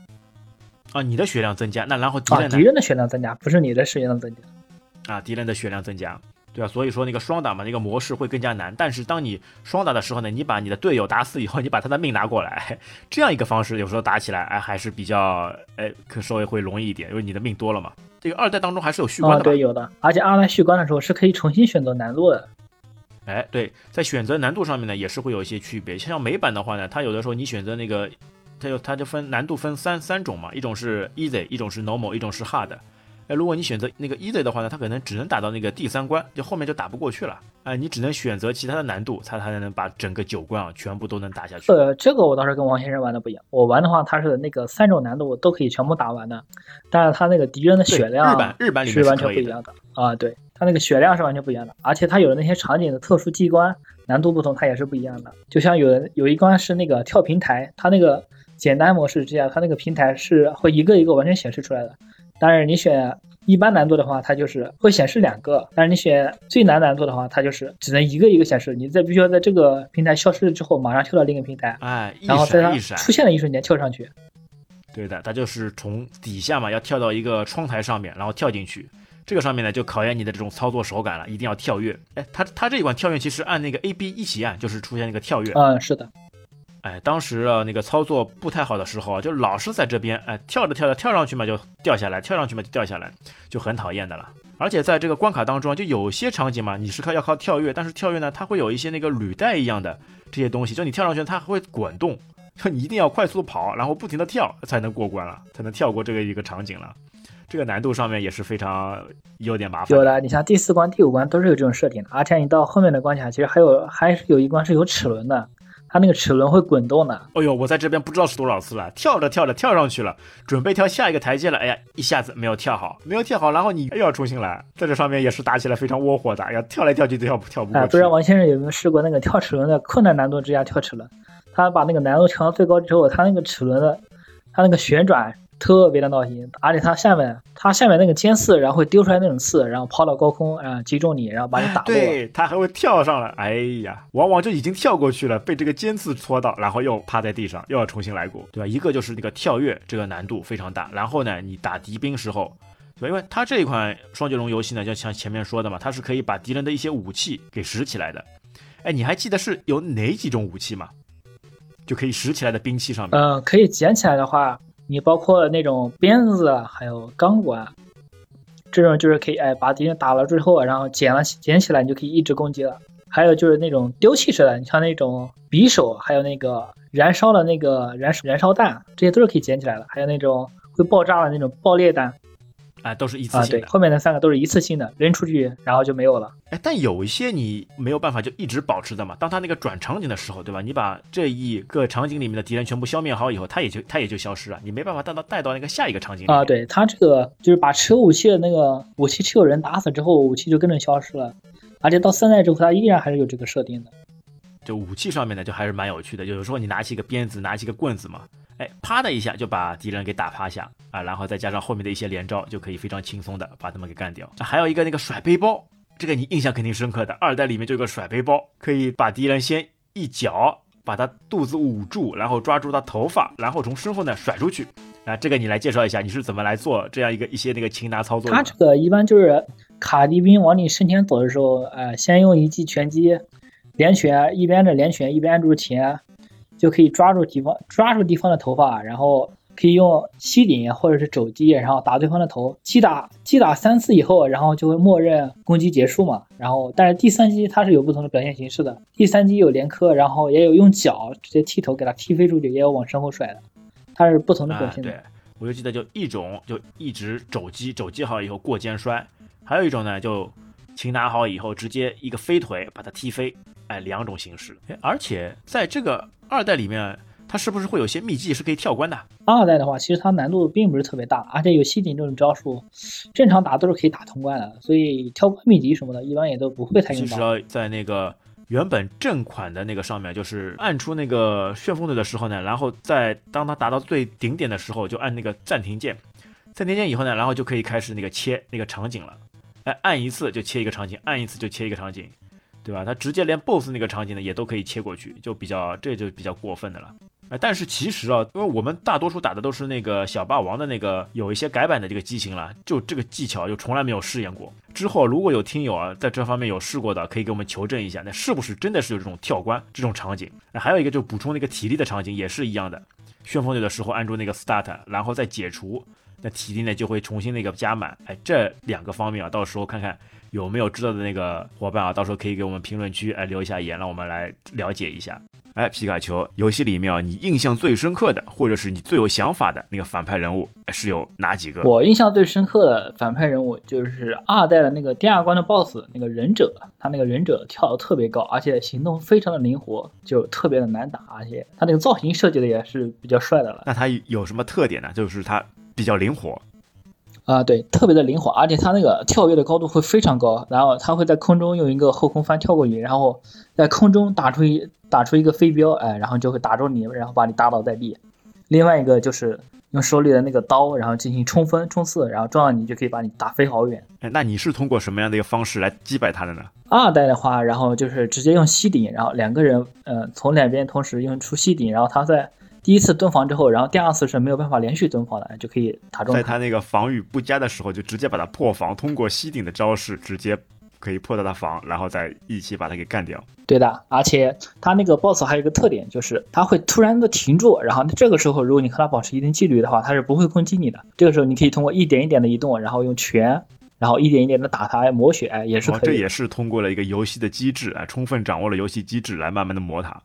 啊，你的血量增加，那然后敌啊，人呢敌？人的血量增加，不是你的血量增加。啊，敌人的血量增加，对啊，所以说那个双打嘛，那个模式会更加难。但是当你双打的时候呢，你把你的队友打死以后，你把他的命拿过来，这样一个方式，有时候打起来哎还是比较哎可稍微会容易一点，因为你的命多了嘛。这个二代当中还是有续关啊，的吧？对，有的。而且二代续关的时候是可以重新选择难度的。哎，对，在选择难度上面呢，也是会有一些区别。像美版的话呢，它有的时候你选择那个，它就它就分难度分三三种嘛，一种是 easy，一种是 normal，一种是 hard。哎，如果你选择那个 easy 的话呢，它可能只能打到那个第三关，就后面就打不过去了。哎，你只能选择其他的难度，它才能把整个九关啊全部都能打下去。呃，这个我倒是跟王先生玩的不一样。我玩的话，它是那个三种难度都可以全部打完的，但是它那个敌人的血量日版日版里面是完全。不一样的啊。对，它那个血量是完全不一样的，而且它有的那些场景的特殊机关难度不同，它也是不一样的。就像有的有一关是那个跳平台，它那个简单模式之下，它那个平台是会一个一个完全显示出来的。但是你选一般难度的话，它就是会显示两个；但是你选最难难度的话，它就是只能一个一个显示。你在必须要在这个平台消失了之后，马上跳到另一个平台，哎，一然后在它出现的一瞬间跳上去。对的，它就是从底下嘛，要跳到一个窗台上面，然后跳进去。这个上面呢，就考验你的这种操作手感了，一定要跳跃。哎，它它这一款跳跃其实按那个 A B 一起按，就是出现那个跳跃。嗯，是的，哎，当时啊那个操作不太好的时候啊，就老是在这边哎跳着跳着跳上去嘛就掉下来，跳上去嘛就掉下来，就很讨厌的了。而且在这个关卡当中，就有些场景嘛，你是靠要靠跳跃，但是跳跃呢，它会有一些那个履带一样的这些东西，就你跳上去它会滚动，就 你一定要快速跑，然后不停的跳才能过关了，才能跳过这个一个场景了。这个难度上面也是非常有点麻烦。有的。你像第四关、第五关都是有这种设定的，而且你到后面的关卡，其实还有还是有一关是有齿轮的，它那个齿轮会滚动的。哎呦，我在这边不知道是多少次了，跳着跳着跳上去了，准备跳下一个台阶了，哎呀，一下子没有跳好，没有跳好，然后你又要重新来，在这上面也是打起来非常窝火的，哎呀，跳来跳去都跳不跳不哎，过去。不知道王先生有没有试过那个跳齿轮的困难难度之下跳齿轮？他把那个难度调到最高之后，他那个齿轮的，他那个旋转特别的闹心，而且它下面它下面那个尖刺，然后会丢出来那种刺，然后抛到高空，啊、击中你，然后把你打落。对，它还会跳上来，哎呀，往往就已经跳过去了，被这个尖刺戳到，然后又趴在地上，又要重新来过，对吧？一个就是那个跳跃，这个难度非常大，然后呢，你打敌兵时候？因为它这一款双截龙游戏呢，就像前面说的嘛，它是可以把敌人的一些武器给拾起来的。哎，你还记得是有哪几种武器吗？就可以拾起来的兵器上面，嗯、可以捡起来的话，你包括那种鞭子啊，还有钢管，这种就是可以哎把敌人打了之后，然后捡了捡起来，你就可以一直攻击了。还有就是那种丢弃式的，你像那种匕首，还有那个燃烧的那个燃燃烧弹，这些都是可以捡起来的。还有那种会爆炸的那种爆裂弹哎，都是一次啊，性的。，对后面的三个都是一次性的，扔出去然后就没有了。哎，但有一些你没有办法就一直保持的嘛。当他那个转场景的时候，对吧？你把这一个场景里面的敌人全部消灭好以后，他也就他也就消失了，你没办法带到带到那个下一个场景里啊，对他这个就是把持有武器的那个武器持有人打死之后，武器就跟着消失了。而且到三代之后，它依然还是有这个设定的。就武器上面呢，就还是蛮有趣的。就有时候你拿起一个鞭子，拿起一个棍子嘛，哎，啪的一下就把敌人给打趴下啊，然后再加上后面的一些连招，就可以非常轻松的把他们给干掉。啊还有一个那个甩背包，这个你印象肯定深刻的。二代里面就有个甩背包，可以把敌人先一脚把他肚子捂住，然后抓住他头发，然后从身后呢甩出去。啊，这个你来介绍一下，你是怎么来做这样一个一些那个擒拿操作的呢？它这个一般就是卡敌兵往你身前走的时候，呃，先用一记拳击连拳，一边的连拳一边按住前，就可以抓住敌方抓住敌方的头发，然后可以用膝顶或者是肘击，然后打对方的头。击打击打三次以后，然后就会默认攻击结束嘛。然后但是第三击它是有不同的表现形式的，第三击有连磕，然后也有用脚直接踢头给他踢飞出去，也有往身后甩的，它是不同的表现。对，我就记得就一种就一直肘击，肘击好以后过肩摔，还有一种呢就。擒拿好以后，直接一个飞腿把它踢飞，哎，两种形式。而且在这个二代里面，它是不是会有些秘技是可以跳关的？二代的话，其实它难度并不是特别大，而且有吸顶这种招数，正常打都是可以打通关的。所以跳关秘籍什么的，一般也都不会太用到。其实，在那个原本正款的那个上面，就是按出那个旋风腿的时候呢，然后在当它达到最顶点的时候，就按那个暂停键，暂停键以后呢，然后就可以开始那个切那个场景了。哎，按一次就切一个场景，按一次就切一个场景，对吧？他直接连 BOSS 那个场景呢也都可以切过去，就比较这就比较过分的了。哎，但是其实啊，因为我们大多数打的都是那个小霸王的那个有一些改版的这个机型了，就这个技巧就从来没有试验过。之后如果有听友啊在这方面有试过的，可以给我们求证一下，那是不是真的是有这种跳关这种场景？那还有一个就补充那个体力的场景也是一样的，旋风队的时候按住那个 Start，然后再解除。那体力呢就会重新那个加满，哎，这两个方面啊，到时候看看有没有知道的那个伙伴啊，到时候可以给我们评论区哎留一下言，让我们来了解一下。哎，皮卡丘游戏里面啊，你印象最深刻的，或者是你最有想法的那个反派人物是有哪几个？我印象最深刻的反派人物就是二代的那个第二关的 BOSS 那个忍者，他那个忍者跳的特别高，而且行动非常的灵活，就特别的难打，而且他那个造型设计的也是比较帅的了。那他有什么特点呢？就是他。比较灵活，啊，对，特别的灵活，而且它那个跳跃的高度会非常高，然后它会在空中用一个后空翻跳过去，然后在空中打出一打出一个飞镖，哎，然后就会打中你，然后把你打倒在地。另外一个就是用手里的那个刀，然后进行冲锋冲刺，然后撞到你就可以把你打飞好远。哎，那你是通过什么样的一个方式来击败他的呢？二代的话，然后就是直接用吸顶，然后两个人，呃，从两边同时用出吸顶，然后他在。第一次蹲防之后，然后第二次是没有办法连续蹲防的，就可以打中。在他那个防御不佳的时候，就直接把他破防，通过吸顶的招式直接可以破到他防，然后再一起把他给干掉。对的，而且他那个 BOSS 还有一个特点，就是他会突然的停住，然后这个时候如果你和他保持一定距离的话，他是不会攻击你的。这个时候你可以通过一点一点的移动，然后用拳，然后一点一点的打他磨血，也是可以。这也是通过了一个游戏的机制啊，充分掌握了游戏机制来慢慢的磨他。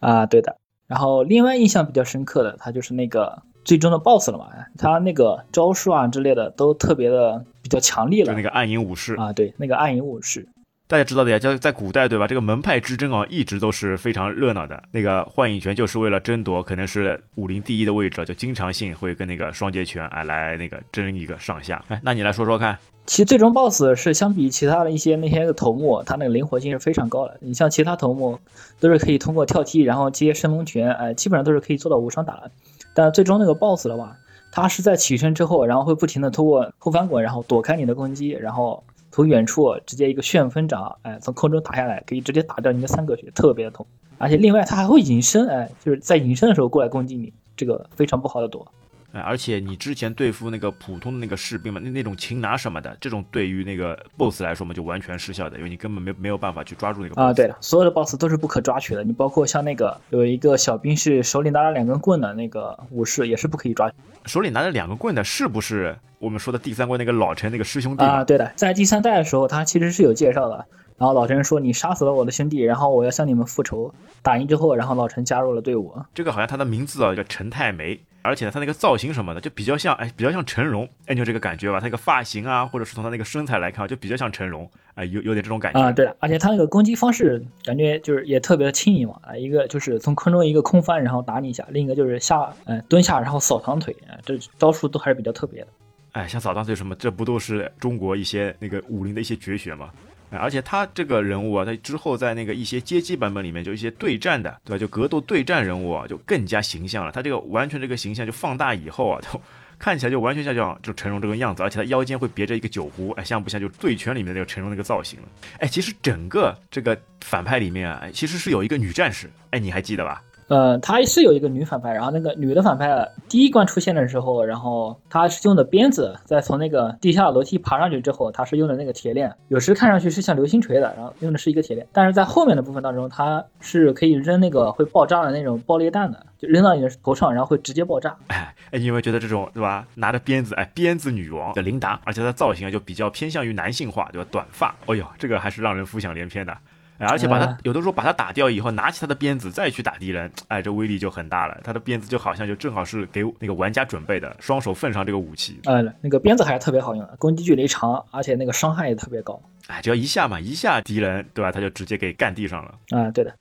啊，对的。然后另外印象比较深刻的，他就是那个最终的 BOSS 了嘛，他那个招数啊之类的都特别的比较强力了。就那个暗影武士啊，对，那个暗影武士，大家知道的呀，就是在古代对吧？这个门派之争啊，一直都是非常热闹的。那个幻影拳就是为了争夺可能是武林第一的位置，就经常性会跟那个双截拳啊来那个争一个上下。哎，那你来说说看。其实最终 BOSS 是相比其他的一些那些个头目，它那个灵活性是非常高的。你像其他头目都是可以通过跳踢，然后接升龙拳，哎，基本上都是可以做到无伤打的。但最终那个 BOSS 的话，他是在起身之后，然后会不停的通过后翻滚，然后躲开你的攻击，然后从远处直接一个旋风掌，哎，从空中打下来，可以直接打掉你的三个血，特别的痛。而且另外他还会隐身，哎，就是在隐身的时候过来攻击你，这个非常不好的躲。哎，而且你之前对付那个普通的那个士兵嘛，那那种擒拿什么的，这种对于那个 BOSS 来说嘛，就完全失效的，因为你根本没没有办法去抓住那个。啊，对了，所有的 BOSS 都是不可抓取的。你包括像那个有一个小兵是手里拿了两根棍的那个武士，也是不可以抓。手里拿着两个棍的，是不是我们说的第三关那个老陈那个师兄弟啊？对的，在第三代的时候，他其实是有介绍的。然后老陈说：“你杀死了我的兄弟，然后我要向你们复仇。”打赢之后，然后老陈加入了队伍。这个好像他的名字啊叫陈太梅。而且呢，他那个造型什么的就比较像，哎，比较像成龙，哎，就这个感觉吧。他那个发型啊，或者是从他那个身材来看，就比较像成龙，哎，有有点这种感觉啊。对而且他那个攻击方式感觉就是也特别的轻盈嘛，啊，一个就是从空中一个空翻，然后打你一下；另一个就是下，嗯，蹲下然后扫堂腿，啊这招数都还是比较特别的。哎，像扫堂腿什么，这不都是中国一些那个武林的一些绝学吗？而且他这个人物啊，他之后在那个一些街机版本里面，就一些对战的，对吧？就格斗对战人物啊，就更加形象了。他这个完全这个形象就放大以后啊，就看起来就完全像像就成龙这个样子，而且他腰间会别着一个酒壶，哎，像不像就醉拳里面那个成龙那个造型了？哎，其实整个这个反派里面啊，其实是有一个女战士，哎，你还记得吧？呃，他是有一个女反派，然后那个女的反派第一关出现的时候，然后她是用的鞭子，在从那个地下楼梯爬上去之后，她是用的那个铁链，有时看上去是像流星锤的，然后用的是一个铁链，但是在后面的部分当中，它是可以扔那个会爆炸的那种爆裂弹的，就扔到你的头上，然后会直接爆炸。哎哎，你有没有觉得这种对吧？拿着鞭子，哎，鞭子女王的琳达，而且她造型啊就比较偏向于男性化，对吧？短发，哎呦，这个还是让人浮想联翩的。而且把他有的时候把他打掉以后，拿起他的鞭子再去打敌人，哎，这威力就很大了。他的鞭子就好像就正好是给那个玩家准备的，双手奉上这个武器。呃，那个鞭子还是特别好用的，攻击距离长，而且那个伤害也特别高。哎，只要一下嘛，一下敌人，对吧？他就直接给干地上了。啊，对的。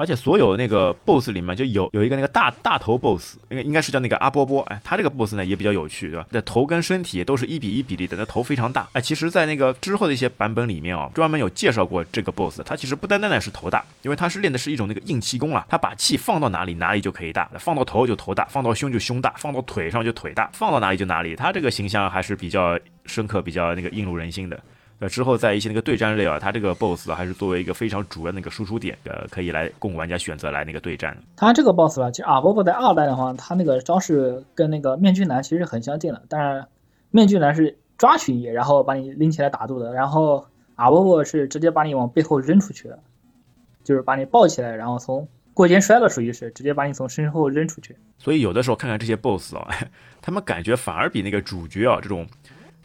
而且所有那个 boss 里面就有有一个那个大大头 boss，应该应该是叫那个阿波波，哎，他这个 boss 呢也比较有趣，对吧？那头跟身体都是一比一比例的，那头非常大，哎，其实，在那个之后的一些版本里面啊，专门有介绍过这个 boss，他其实不单单的是头大，因为他是练的是一种那个硬气功啊，他把气放到哪里哪里就可以大，放到头就头大，放到胸就胸大，放到腿上就腿大，放到哪里就哪里，他这个形象还是比较深刻，比较那个映入人心的。呃，之后在一些那个对战类啊，它这个 BOSS 还是作为一个非常主要的那个输出点，呃，可以来供玩家选择来那个对战。它这个 BOSS 吧，其实阿波波在二代的话，它那个招式跟那个面具男其实很相近的，但是面具男是抓取你，然后把你拎起来打住的，然后阿波波是直接把你往背后扔出去的，就是把你抱起来，然后从过肩摔了，属于是直接把你从身后扔出去。所以有的时候看看这些 BOSS 啊，他们感觉反而比那个主角啊这种。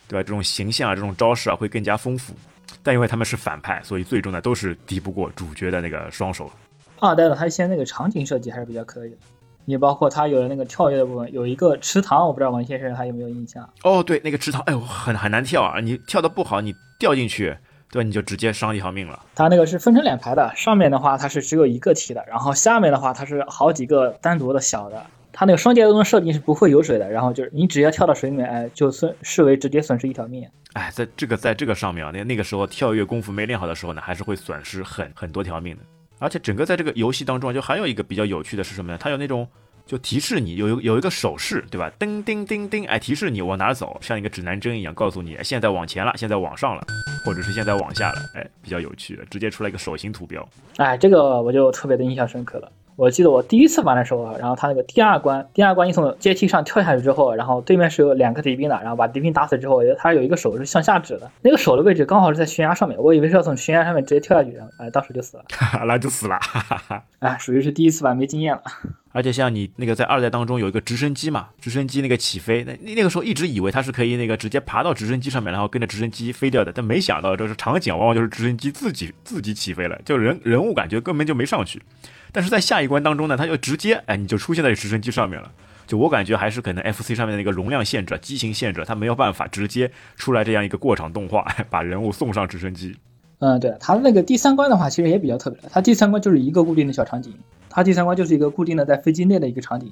对吧？这种形象啊，这种招式啊，会更加丰富。但因为他们是反派，所以最终呢，都是敌不过主角的那个双手。二代的他现在那个场景设计还是比较可以的。你包括他有的那个跳跃的部分，有一个池塘，我不知道王先生还有没有印象？哦，对，那个池塘，哎呦，很很难跳啊！你跳的不好，你掉进去，对吧？你就直接伤一条命了。他那个是分成两排的，上面的话它是只有一个梯的，然后下面的话它是好几个单独的小的。它那个双节动的设定是不会有水的，然后就是你只要跳到水里面，哎，就损视为直接损失一条命。哎，在这个在这个上面啊，那那个时候跳跃功夫没练好的时候呢，还是会损失很很多条命的。而且整个在这个游戏当中，就还有一个比较有趣的是什么呢？它有那种就提示你有有有一个手势，对吧？叮叮叮叮，哎，提示你往哪走，像一个指南针一样，告诉你现在往前了，现在往上了，或者是现在往下了，哎，比较有趣，直接出来一个手型图标。哎，这个我就特别的印象深刻了。我记得我第一次玩的时候，然后他那个第二关，第二关你从阶梯上跳下去之后，然后对面是有两个敌兵的，然后把敌兵打死之后，他有一个手是向下指的，那个手的位置刚好是在悬崖上面，我以为是要从悬崖上面直接跳下去，哎，当时就死了，那就死了，哎，属于是第一次玩没经验了。而且像你那个在二代当中有一个直升机嘛，直升机那个起飞，那那个时候一直以为它是可以那个直接爬到直升机上面，然后跟着直升机飞掉的，但没想到这是场景往往就是直升机自己自己起飞了，就人人物感觉根本就没上去。但是在下一关当中呢，它就直接哎你就出现在直升机上面了，就我感觉还是可能 FC 上面的那个容量限制、机型限制，它没有办法直接出来这样一个过场动画，把人物送上直升机。嗯，对，它那个第三关的话其实也比较特别，它第三关就是一个固定的小场景。它第三关就是一个固定的在飞机内的一个场景，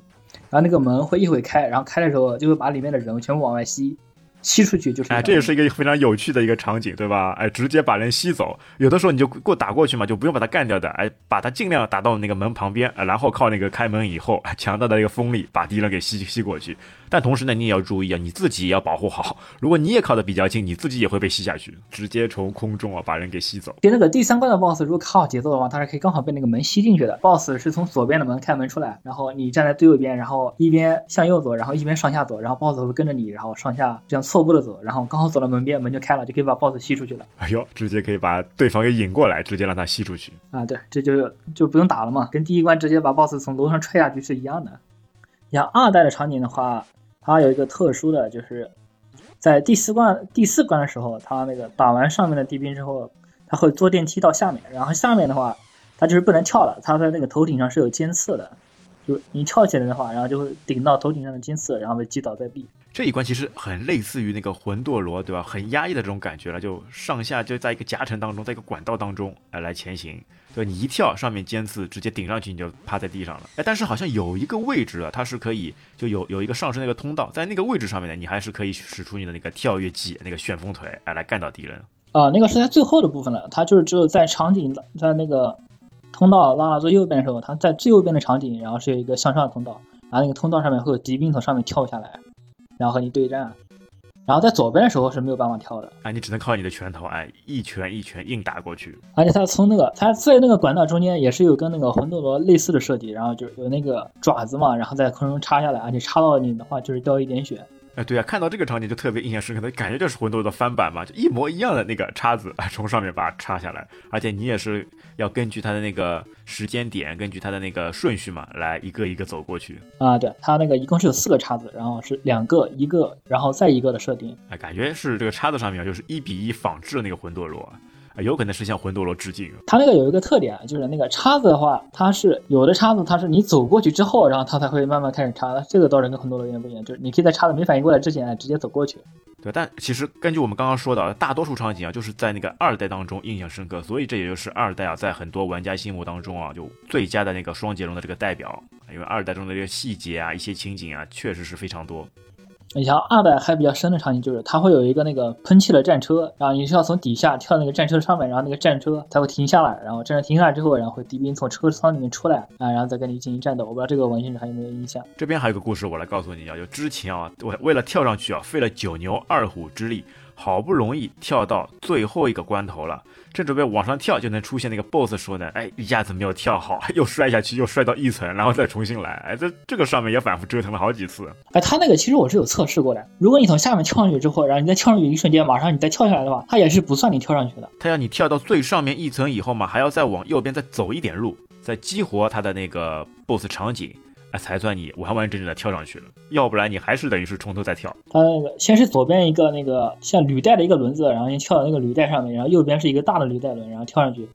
然后那个门会一会开，然后开的时候就会把里面的人全部往外吸。吸出去就是哎，这也是一个非常有趣的一个场景，对吧？哎，直接把人吸走。有的时候你就过打过去嘛，就不用把他干掉的。哎，把他尽量打到那个门旁边，然后靠那个开门以后强大的一个风力把敌人给吸吸过去。但同时呢，你也要注意啊，你自己也要保护好。如果你也靠的比较近，你自己也会被吸下去，直接从空中啊把人给吸走。就那个第三关的 BOSS，如果靠好节奏的话，它是可以刚好被那个门吸进去的。BOSS 是从左边的门开门出来，然后你站在最右边，然后一边向右走，然后一边上下走，然后 BOSS 会跟着你，然后上下这样错步的走，然后。刚好走到门边，门就开了，就可以把 BOSS 吸出去了。哎呦，直接可以把对方给引过来，直接让他吸出去啊！对，这就就不用打了嘛，跟第一关直接把 BOSS 从楼上踹下去是一样的。像二代的场景的话，它有一个特殊的，就是在第四关第四关的时候，它那个打完上面的地兵之后，它会坐电梯到下面，然后下面的话，它就是不能跳了，它在那个头顶上是有尖刺的，就你跳起来的话，然后就会顶到头顶上的尖刺，然后被击倒在地。这一关其实很类似于那个魂斗罗，对吧？很压抑的这种感觉了，就上下就在一个夹层当中，在一个管道当中来来前行，对你一跳，上面尖刺直接顶上去，你就趴在地上了。哎，但是好像有一个位置啊，它是可以就有有一个上升那个通道，在那个位置上面呢，你还是可以使出你的那个跳跃技，那个旋风腿，哎，来干倒敌人。啊，那个是在最后的部分了，它就是只有在场景在那个通道拉到最右边的时候，它在最右边的场景，然后是有一个向上的通道，然后那个通道上面会有敌兵从上面跳下来。然后和你对战，然后在左边的时候是没有办法跳的，哎，你只能靠你的拳头，哎，一拳一拳硬打过去。而且它从那个它在那个管道中间也是有跟那个魂斗罗类似的设计，然后就有那个爪子嘛，然后在空中插下来，而且插到你的话就是掉一点血。哎，对啊，看到这个场景就特别印象深刻的感觉就是魂斗罗的翻版嘛，就一模一样的那个叉子，从上面把它插下来，而且你也是要根据它的那个时间点，根据它的那个顺序嘛，来一个一个走过去。啊，对，它那个一共是有四个叉子，然后是两个、一个，然后再一个的设定。哎，感觉是这个叉子上面就是一比一仿制的那个魂斗罗。有可能是向魂斗罗致敬。它那个有一个特点，就是那个叉子的话，它是有的叉子，它是你走过去之后，然后它才会慢慢开始插。这个倒是跟魂斗罗有点不一样，就是你可以在叉子没反应过来之前直接走过去。对，但其实根据我们刚刚说的，大多数场景啊，就是在那个二代当中印象深刻，所以这也就是二代啊，在很多玩家心目当中啊，就最佳的那个双截龙的这个代表。因为二代中的这个细节啊，一些情景啊，确实是非常多。你像二代还比较深的场景，就是它会有一个那个喷气的战车，然后你是要从底下跳那个战车上面，然后那个战车才会停下来，然后战车停下来之后，然后敌兵从车舱里面出来啊，然后再跟你进行战斗。我不知道这个文献还有没有印象？这边还有个故事，我来告诉你啊，就之前啊，我为了跳上去啊，费了九牛二虎之力。好不容易跳到最后一个关头了，正准备往上跳，就能出现那个 boss 说呢：“哎，一下子没有跳好，又摔下去，又摔到一层，然后再重新来。”哎，这这个上面也反复折腾了好几次。哎，他那个其实我是有测试过的，如果你从下面跳上去之后，然后你再跳上去一瞬间，马上你再跳下来的话，它也是不算你跳上去的。他要你跳到最上面一层以后嘛，还要再往右边再走一点路，再激活他的那个 boss 场景。才算你完完整整的跳上去了，要不然你还是等于是从头再跳。它那个先是左边一个那个像履带的一个轮子，然后先跳到那个履带上面，然后右边是一个大的履带轮，然后跳上去，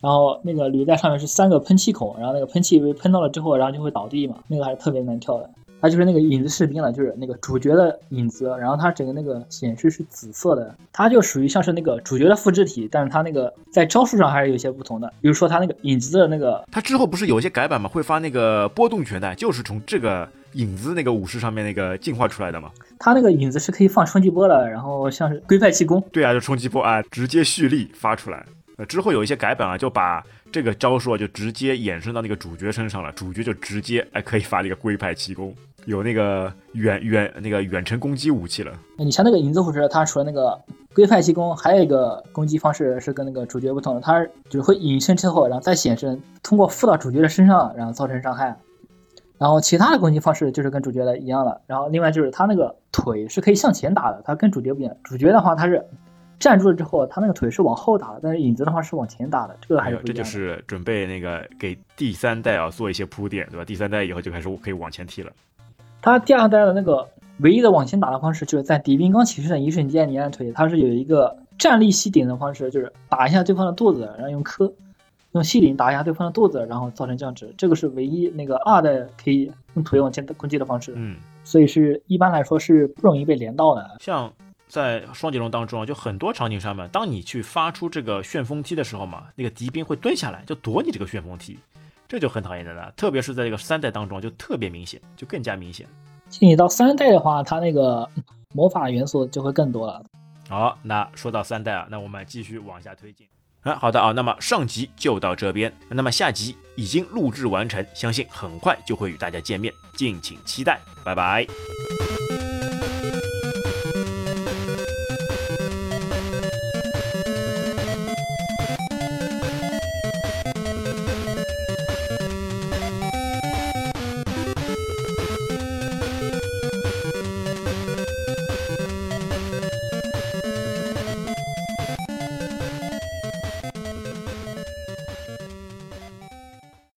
然后那个履带上面是三个喷气孔，然后那个喷气被喷到了之后，然后就会倒地嘛，那个还是特别难跳的。它就是那个影子士兵了，就是那个主角的影子，然后它整个那个显示是紫色的，它就属于像是那个主角的复制体，但是它那个在招数上还是有些不同的，比如说它那个影子的那个，它之后不是有一些改版吗？会发那个波动拳的，就是从这个影子那个武士上面那个进化出来的嘛。它那个影子是可以放冲击波的，然后像是龟派气功，对啊，就冲击波啊，直接蓄力发出来。呃，之后有一些改版啊，就把这个招数就直接衍生到那个主角身上了，主角就直接哎可以发那个龟派气功。有那个远远那个远程攻击武器了。你像那个影子护士，它除了那个龟派气功，还有一个攻击方式是跟那个主角不同的，它就是会隐身之后，然后再显身，通过附到主角的身上，然后造成伤害。然后其他的攻击方式就是跟主角的一样了。然后另外就是他那个腿是可以向前打的，他跟主角不一样。主角的话他是站住了之后，他那个腿是往后打的，但是影子的话是往前打的，这个还是不一样。这就是准备那个给第三代啊做一些铺垫，对吧？第三代以后就开始可以往前踢了。他第二代的那个唯一的往前打的方式，就是在敌兵刚起身的一瞬间，你按腿，他是有一个站立吸顶的方式，就是打一下对方的肚子，然后用磕，用吸顶打一下对方的肚子，然后造成降职。这个是唯一那个二代可以用腿往前攻击的方式。嗯，所以是一般来说是不容易被连到的。像在双截龙当中，就很多场景上面，当你去发出这个旋风踢的时候嘛，那个敌兵会蹲下来就躲你这个旋风踢。这就很讨厌的了，特别是在这个三代当中，就特别明显，就更加明显。你到三代的话，它那个魔法元素就会更多了。好，那说到三代啊，那我们继续往下推进。啊，好的啊，那么上集就到这边，那么下集已经录制完成，相信很快就会与大家见面，敬请期待，拜拜。